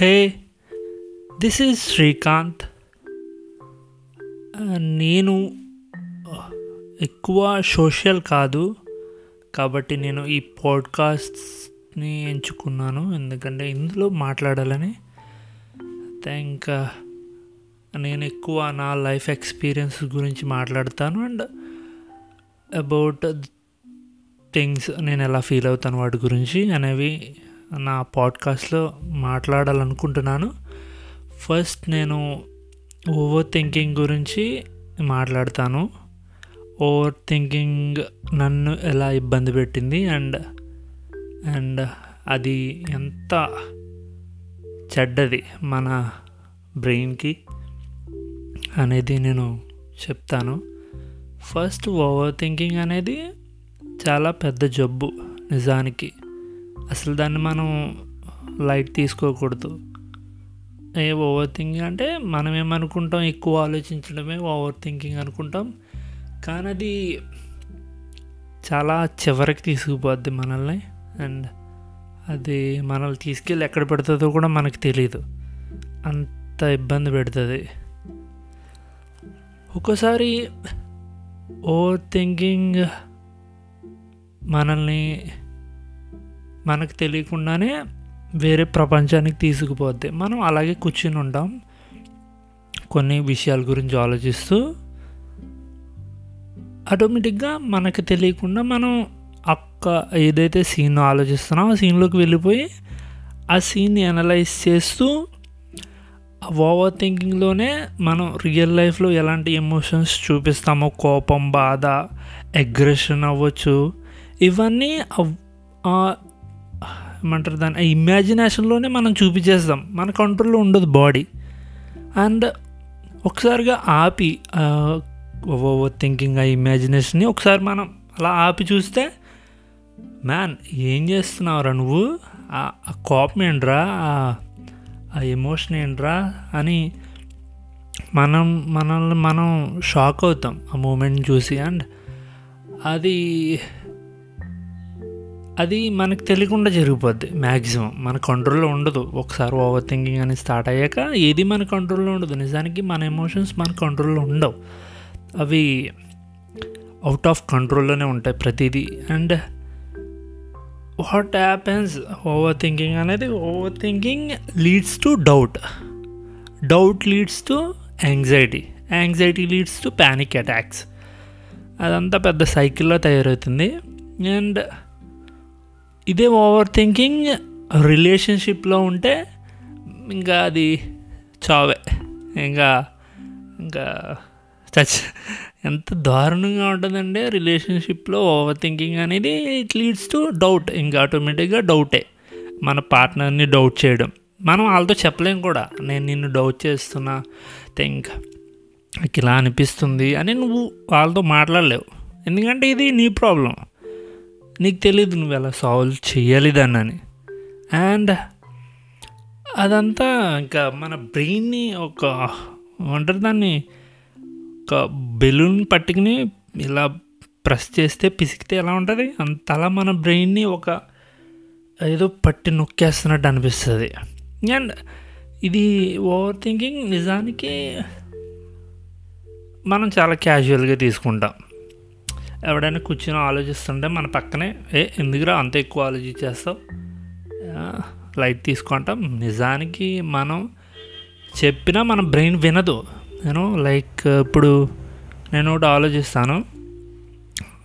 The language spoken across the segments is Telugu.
హే దిస్ ఈజ్ శ్రీకాంత్ నేను uh, ఎక్కువ సోషల్ కాదు. కాబట్టి నేను ఈ పాడ్కాస్ట్ని ఎంచుకున్నాను. ఎందుకంటే ఇందులో మాట్లాడాలని. ఇంకా uh, నేను ఎక్కువ నా లైఫ్ ఎక్స్పీరియన్స్ గురించి మాట్లాడతాను. అండ్ అబౌట్ థింగ్స్ నేను ఎలా ఫీల్ అవుతాను వాటి గురించి అనేవి నా పాడ్కాస్ట్లో మాట్లాడాలనుకుంటున్నాను. ఫస్ట్ నేను ఓవర్ థింకింగ్ గురించి మాట్లాడతాను. ఓవర్ థింకింగ్ నన్ను ఎలా ఇబ్బంది పెట్టింది అండ్ అండ్ అది ఎంత చెడ్డది మన బ్రెయిన్కి అనేది నేను చెప్తాను. ఫస్ట్ ఓవర్ థింకింగ్ అనేది చాలా పెద్ద జబ్బు నిజానికి. అసలు దాన్ని మనం లైట్ తీసుకోకూడదు. ఏ ఓవర్ థింకింగ్ అంటే మనం ఏమనుకుంటాం ఎక్కువ ఆలోచించడమే ఓవర్ థింకింగ్ అనుకుంటాం. కానీ అది చాలా చివరికి తీసుకుపోద్ది మనల్ని. అండ్ అది మనల్ని తీసుకెళ్ళి ఎక్కడ పెడుతుందో కూడా మనకు తెలియదు అంత ఇబ్బంది పెడుతుంది. ఒక్కోసారి ఓవర్ థింకింగ్ మనల్ని మనకు తెలియకుండానే వేరే ప్రపంచానికి తీసుకుపోద్ది. మనం అలాగే కూర్చుని ఉంటాం. కొన్ని విషయాల గురించి ఆలోచిస్తూ ఆటోమేటిక్గా మనకు తెలియకుండా మనం అక్క ఏదైతే సీన్ ఆలోచిస్తున్నామో ఆ సీన్లోకి వెళ్ళిపోయి ఆ సీన్ని అనలైజ్ చేస్తూ ఓవర్ థింకింగ్లోనే మనం రియల్ లైఫ్లో ఎలాంటి ఎమోషన్స్ చూపిస్తామో కోపం బాధ అగ్రెషన్ అవ్వచ్చు. ఇవన్నీ ఏమంటారు దాని ఆ ఇమాజినేషన్లోనే మనం చూపించేస్తాం. మన కంట్రోల్లో ఉండదు బాడీ అండ్ ఒకసారిగా ఆపి ఓవర్ థింకింగ్ ఆ ఇమాజినేషన్ని ఒకసారి మనం అలా ఆపి చూస్తే మ్యాన్ ఏం చేస్తున్నావురా నువ్వు? ఆ కోపం ఏంట్రా? ఆ ఎమోషన్ ఏంట్రా? అని మనం మనల్ని మనం షాక్ అవుతాం. ఆ మూమెంట్ చూసి. అండ్ అది అది మనకు తెలియకుండా జరిగిపోద్ది. మ్యాక్సిమం మన కంట్రోల్లో ఉండదు. ఒకసారి ఓవర్ థింకింగ్ అని స్టార్ట్ అయ్యాక ఏది మన కంట్రోల్లో ఉండదు. నిజానికి మన ఎమోషన్స్ మన కంట్రోల్లో ఉండవు. అవి అవుట్ ఆఫ్ కంట్రోల్లోనే ఉంటాయి ప్రతిదీ. And what happens over thinking అనేది over thinking leads to doubt doubt leads to anxiety anxiety leads to panic attacks అదంతా పెద్ద సైకిల్లో తయారవుతుంది. అండ్ ఇదే ఓవర్ థింకింగ్ రిలేషన్షిప్లో ఉంటే ఇంకా అది చావే. ఇంకా ఇంకా చచ్ ఎంత దారుణంగా ఉంటుందంటే రిలేషన్షిప్లో ఓవర్ థింకింగ్ అనేది. ఇట్ లీడ్స్ టు డౌట్ ఇంకా ఆటోమేటిక్గా డౌటే. మన పార్ట్నర్ని డౌట్ చేయడం. మనం వాళ్ళతో చెప్పలేం కూడా. నేను నిన్ను డౌట్ చేస్తున్నా థింక్ నాకు ఇలా అనిపిస్తుంది అని నువ్వు వాళ్ళతో మాట్లాడలేవు. ఎందుకంటే ఇది నీ ప్రాబ్లం నీకు తెలియదు నువ్వు ఎలా సాల్వ్ చేయాలి దాన్ని అని. అండ్ అదంతా ఇంకా మన బ్రెయిన్ని ఒక అంటారు దాన్ని? ఒక బెలూన్ పట్టుకుని ఇలా ప్రెస్ చేస్తే పిసికితే ఎలా ఉంటుంది? అంతలా మన బ్రెయిన్ని ఒక ఏదో పట్టి నొక్కేస్తున్నట్టు అనిపిస్తుంది. అండ్ ఇది ఓవర్ థింకింగ్ నిజానికి మనం చాలా క్యాజువల్గా తీసుకుంటాం. ఎవడైనా కూర్చొని ఆలోచిస్తుంటే మన పక్కనే ఏ ఎందుకురా అంత ఎక్కువ ఆలోచించేస్తావు? లైట్ తీసుకుంటాం. నిజానికి మనం చెప్పినా మన బ్రెయిన్ వినదు. నేను లైక్ ఇప్పుడు నేను ఒకటి ఆలోచిస్తాను.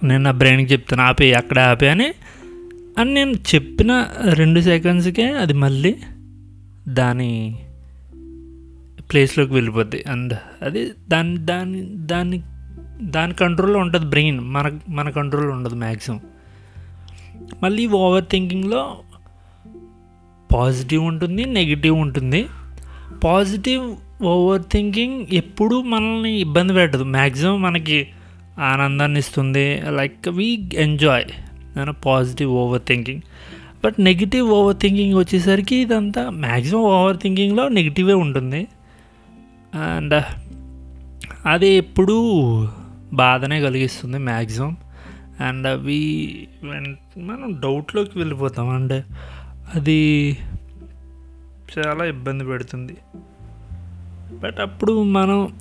నేను నా బ్రెయిన్కి చెప్తాను ఆపే అక్కడ ఆపే అని. అని నేను చెప్పిన రెండు సెకండ్స్కే అది మళ్ళీ దాని ప్లేస్లోకి వెళ్ళిపోద్ది. అండ్ అది దాని దాని దానికి దాని కంట్రోల్లో ఉంటుంది బ్రెయిన్. మన మన కంట్రోల్లో ఉండదు మ్యాక్సిమం మళ్ళీ ఓవర్ థింకింగ్లో పాజిటివ్ ఉంటుంది నెగిటివ్ ఉంటుంది. పాజిటివ్ ఓవర్ థింకింగ్ ఎప్పుడూ మనల్ని ఇబ్బంది పెట్టదు. మ్యాక్సిమం మనకి ఆనందాన్ని ఇస్తుంది. లైక్ వీ ఎంజాయ్ నేను positive over thinking. But negative over thinking వచ్చేసరికి ఇదంతా మ్యాక్సిమం ఓవర్ థింకింగ్లో నెగిటివే ఉంటుంది. అండ్ అది ఎప్పుడూ బాధనే కలిగిస్తుంది మ్యాక్సిమం అండ్ అవి మనం డౌట్లోకి వెళ్ళిపోతాం. అండ్ అది చాలా ఇబ్బంది పెడుతుంది. బట్ అప్పుడు మనం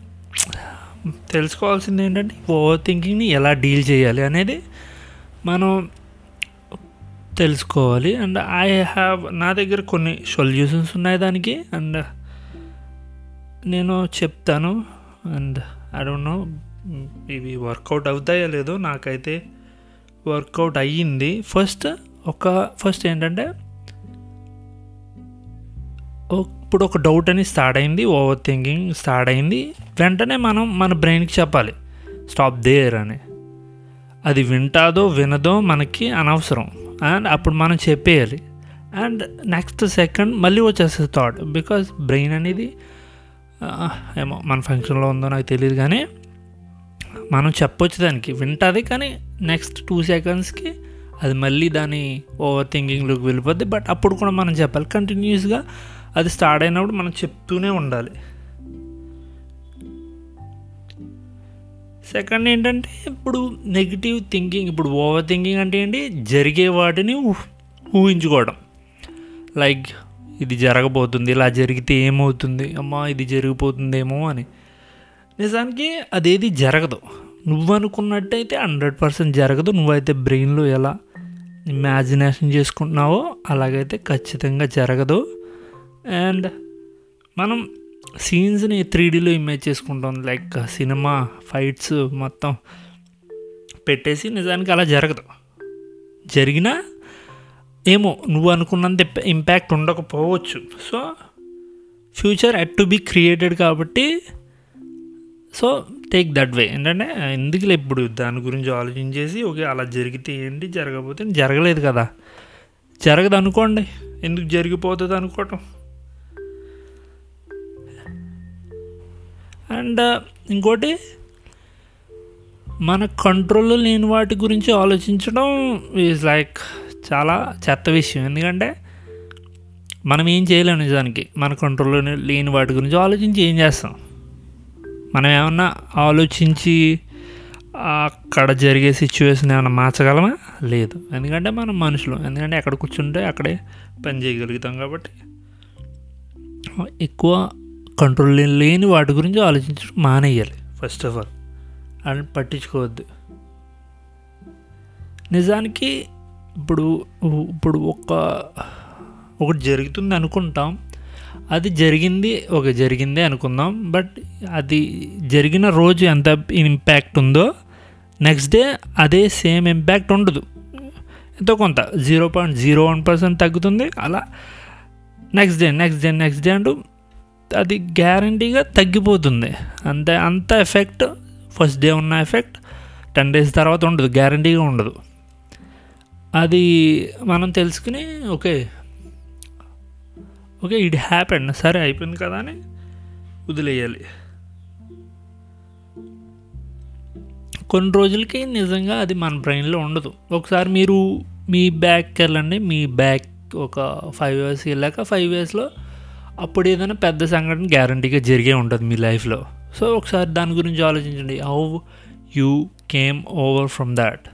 తెలుసుకోవాల్సింది ఏంటంటే ఓవర్ థింకింగ్ని ఎలా డీల్ చేయాలి అనేది మనం తెలుసుకోవాలి. అండ్ ఐ హ్యావ్ నా దగ్గర కొన్ని సొల్యూషన్స్ ఉన్నాయి దానికి. అండ్ నేను చెప్తాను. అండ్ ఐ డోంట్ నో ఇవి వర్కౌట్ అవుతాయో లేదో నాకైతే వర్కౌట్ అయ్యింది. ఫస్ట్ ఒక ఫస్ట్ ఏంటంటే ఇప్పుడు ఒక డౌట్ అని స్టార్ట్ అయింది ఓవర్ థింకింగ్ స్టార్ట్ అయింది. వెంటనే మనం మన బ్రెయిన్కి చెప్పాలి స్టాప్ దేర్ అని. అది వింటాదో వినదో మనకి అనవసరం. అండ్ అప్పుడు మనం చెప్పేయాలి. అండ్ నెక్స్ట్ సెకండ్ మళ్ళీ వచ్చేస్తుంది థాట్ బికాజ్ బ్రెయిన్ అనేది ఏమో మన ఫంక్షన్లో ఉందో నాకు తెలియదు కానీ మనం చెప్పొచ్చు దానికి. వింటుంది కానీ నెక్స్ట్ టూ సెకండ్స్కి అది మళ్ళీ దాని ఓవర్ థింకింగ్లోకి వెళ్ళిపోద్ది. బట్ అప్పుడు కూడా మనం చెప్పాలి. కంటిన్యూస్గా అది స్టార్ట్ అయినప్పుడు మనం చెప్తూనే ఉండాలి. సెకండ్ ఏంటంటే ఇప్పుడు నెగిటివ్ థింకింగ్ ఇప్పుడు ఓవర్ థింకింగ్ అంటే ఏంటి? జరిగే వాటిని ఊహించుకోవడం. లైక్ ఇది జరగబోతుంది ఇలా జరిగితే ఏమవుతుంది? అమ్మా ఇది జరిగిపోతుందేమో అని. నిజానికి అదేది జరగదు. నువ్వు అనుకున్నట్టయితే హండ్రెడ్ పర్సెంట్ జరగదు. నువ్వైతే బ్రెయిన్లో ఎలా ఇమాజినేషన్ చేసుకుంటున్నావో అలాగైతే ఖచ్చితంగా జరగదు. అండ్ మనం సీన్స్ని త్రీ డీలో ఇమేజ్ చేసుకుంటాం. లైక్ సినిమా ఫైట్స్ మొత్తం పెట్టేసి నిజానికి అలా జరగదు. జరిగినా ఏమో నువ్వు అనుకున్నంత ఇంపాక్ట్ ఉండకపోవచ్చు. So future yet to be created కాబట్టి సో టేక్ దట్ వే ఏంటంటే ఎందుకులే ఇప్పుడు దాని గురించి ఆలోచించేసి ఓకే అలా జరిగితే ఏంటి జరగకపోతే జరగలేదు కదా. జరగదు అనుకోండి. ఎందుకు జరిగిపోతుంది అనుకోవటం? అండ్ ఇంకోటి మన కంట్రోల్లో లేని వాటి గురించి ఆలోచించడం ఈజ్ లైక్ చాలా చెత్త విషయం. ఎందుకంటే మనం ఏం చేయలేము నిజానికి. మన కంట్రోల్లో లేని వాటి గురించి ఆలోచించి ఏం చేస్తాం? మనం ఏమన్నా ఆలోచించి అక్కడ జరిగే సిచ్యువేషన్ ఏమైనా మార్చగలమా? లేదు. ఎందుకంటే మనం మనుషులు. ఎందుకంటే ఎక్కడ కూర్చుంటే అక్కడే పని చేయగలుగుతాం కాబట్టి. ఎక్కువ కంట్రోల్ లేని వాటి గురించి ఆలోచించడం మానేయాలి ఫస్ట్ ఆఫ్ ఆల్ అని పట్టించుకోవద్దు. నిజానికి ఇప్పుడు ఇప్పుడు ఒక ఒకటి జరుగుతుంది అనుకుంటాం. అది జరిగింది ఒక జరిగిందే అనుకుందాం. బట్ అది జరిగిన రోజు ఎంత ఇంపాక్ట్ ఉందో నెక్స్ట్ డే అదే సేమ్ ఇంపాక్ట్ ఉండదు. ఎంతో కొంత zero point zero one percent తగ్గుతుంది. అలా next day next day next day అంటూ అది గ్యారంటీగా తగ్గిపోతుంది. అంతే అంత ఎఫెక్ట్ ఫస్ట్ డే ఉన్న ఎఫెక్ట్ టెన్ డేస్ తర్వాత ఉండదు గ్యారంటీగా ఉండదు. అది మనం తెలుసుకుని ఓకే ఓకే ఇట్ హ్యాపెండ్ సరే అయిపోయింది కదా అని వదిలేయాలి. కొన్ని రోజులకి నిజంగా అది మన బ్రెయిన్లో ఉండదు. ఒకసారి మీరు మీ బ్యాక్కి వెళ్ళండి. మీ బ్యాక్ ఒక ఫైవ్ ఇయర్స్ వెళ్ళాక ఫైవ్ ఇయర్స్లో అప్పుడు ఏదైనా పెద్ద సంఘటన గ్యారంటీగా జరిగే ఉంటుంది మీ లైఫ్లో సో ఒకసారి దాని గురించి ఆలోచించండి. How you came over from that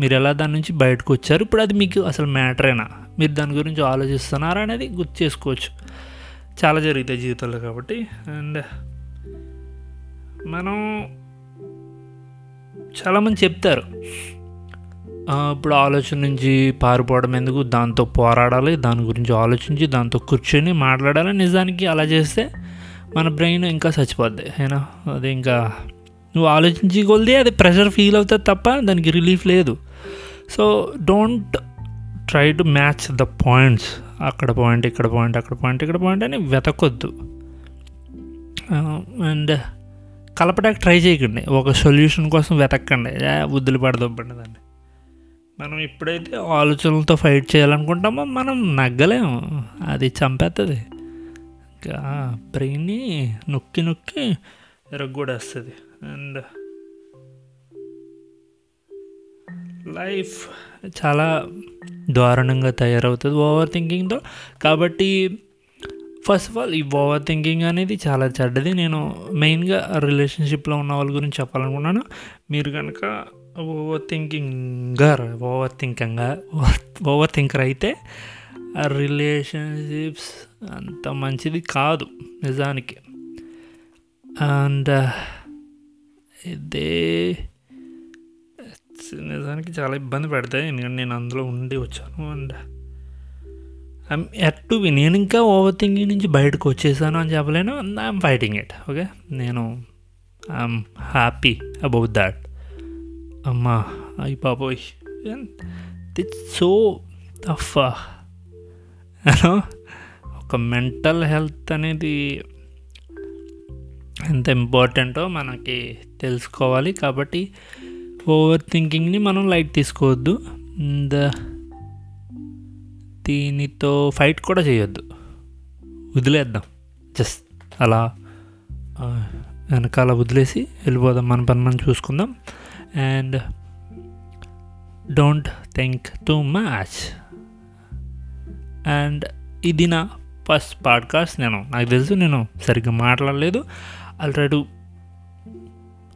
మీరు ఎలా దాని నుంచి బయటకు వచ్చారు? ఇప్పుడు అది మీకు అసలు మ్యాటరేనా మీరు దాని గురించి ఆలోచిస్తున్నారా అనేది గుర్తు చేసుకోవచ్చు. చాలా జరుగుతాయి జీవితంలో కాబట్టి. అండ్ మనం చాలామంది చెప్తారు. ఇప్పుడు ఆలోచన నుంచి పారిపోవడం ఎందుకు? దాంతో పోరాడాలి దాని గురించి ఆలోచించి దాంతో కూర్చొని మాట్లాడాలి. నిజానికి అలా చేస్తే మన బ్రెయిన్ ఇంకా చచ్చిపోద్ది అయినా? అది ఇంకా నువ్వు ఆలోచించి కొలిది అది ప్రెషర్ ఫీల్ అవుతుంది తప్ప దానికి రిలీఫ్ లేదు. So don't try to match the points అక్కడ పాయింట్ ఇక్కడ పాయింట్ అక్కడ పాయింట్ ఇక్కడ పాయింట్ అని వెతకొద్దు. అండ్ కలపడానికి ట్రై చేయకండి. ఒక సొల్యూషన్ కోసం వెతకండి. వద్దులు పడదొబ్బండి దాన్ని. మనం ఎప్పుడైతే ఆలోచనలతో ఫైట్ చేయాలనుకుంటామో మనం నగ్గలేము. అది చంపేస్తుంది ఇంకా బ్రెయిన్ని నొక్కి నొక్కి ఎరగొడేస్తుంది అండ్ లైఫ్ చాలా దారుణంగా తయారవుతుంది ఓవర్ థింకింగ్తో కాబట్టి ఫస్ట్ ఆఫ్ ఆల్ ఈ ఓవర్ థింకింగ్ అనేది చాలా చెడ్డది. నేను మెయిన్గా రిలేషన్షిప్లో ఉన్న వాళ్ళ గురించి చెప్పాలనుకున్నాను. మీరు కనుక over thinker over thinking over thinker అయితే ఆ రిలేషన్షిప్స్ అంత మంచిది కాదు నిజానికి. అండ్ ఇదే నిజానికి చాలా ఇబ్బంది పెడతాయి. ఎందుకంటే నేను అందులో ఉండి వచ్చాను and I'm yet to be నేను ఇంకా ఓవర్ థింకింగ్ నుంచి బయటకు వచ్చేసాను అని చెప్పలేను. I'm fighting it. ఓకే? నేను ఐఎమ్ హ్యాపీ అబౌట్ దాట్. అమ్మా అయ్యి పాపోయ్ ఇట్స్ సో టఫ్. ఒక మెంటల్ హెల్త్ అనేది ఎంత ఇంపార్టెంటో మనకి తెలుసుకోవాలి. కాబట్టి ఓవర్ థింకింగ్ని మనం లైట్ తీసుకోవద్దు. దీనితో ఫైట్ కూడా చేయొద్దు. వదిలేద్దాం. జస్ట్ అలా వెనకాల వదిలేసి వెళ్ళిపోదాం. మన పని మనం చూసుకుందాం. And don't think too much. And ఇది నా ఫస్ట్ పాడ్కాస్ట్. నేను నాకు తెలుసు నేను సరిగ్గా మాట్లాడలేదు. Already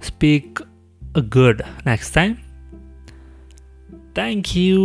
speak good next time thank you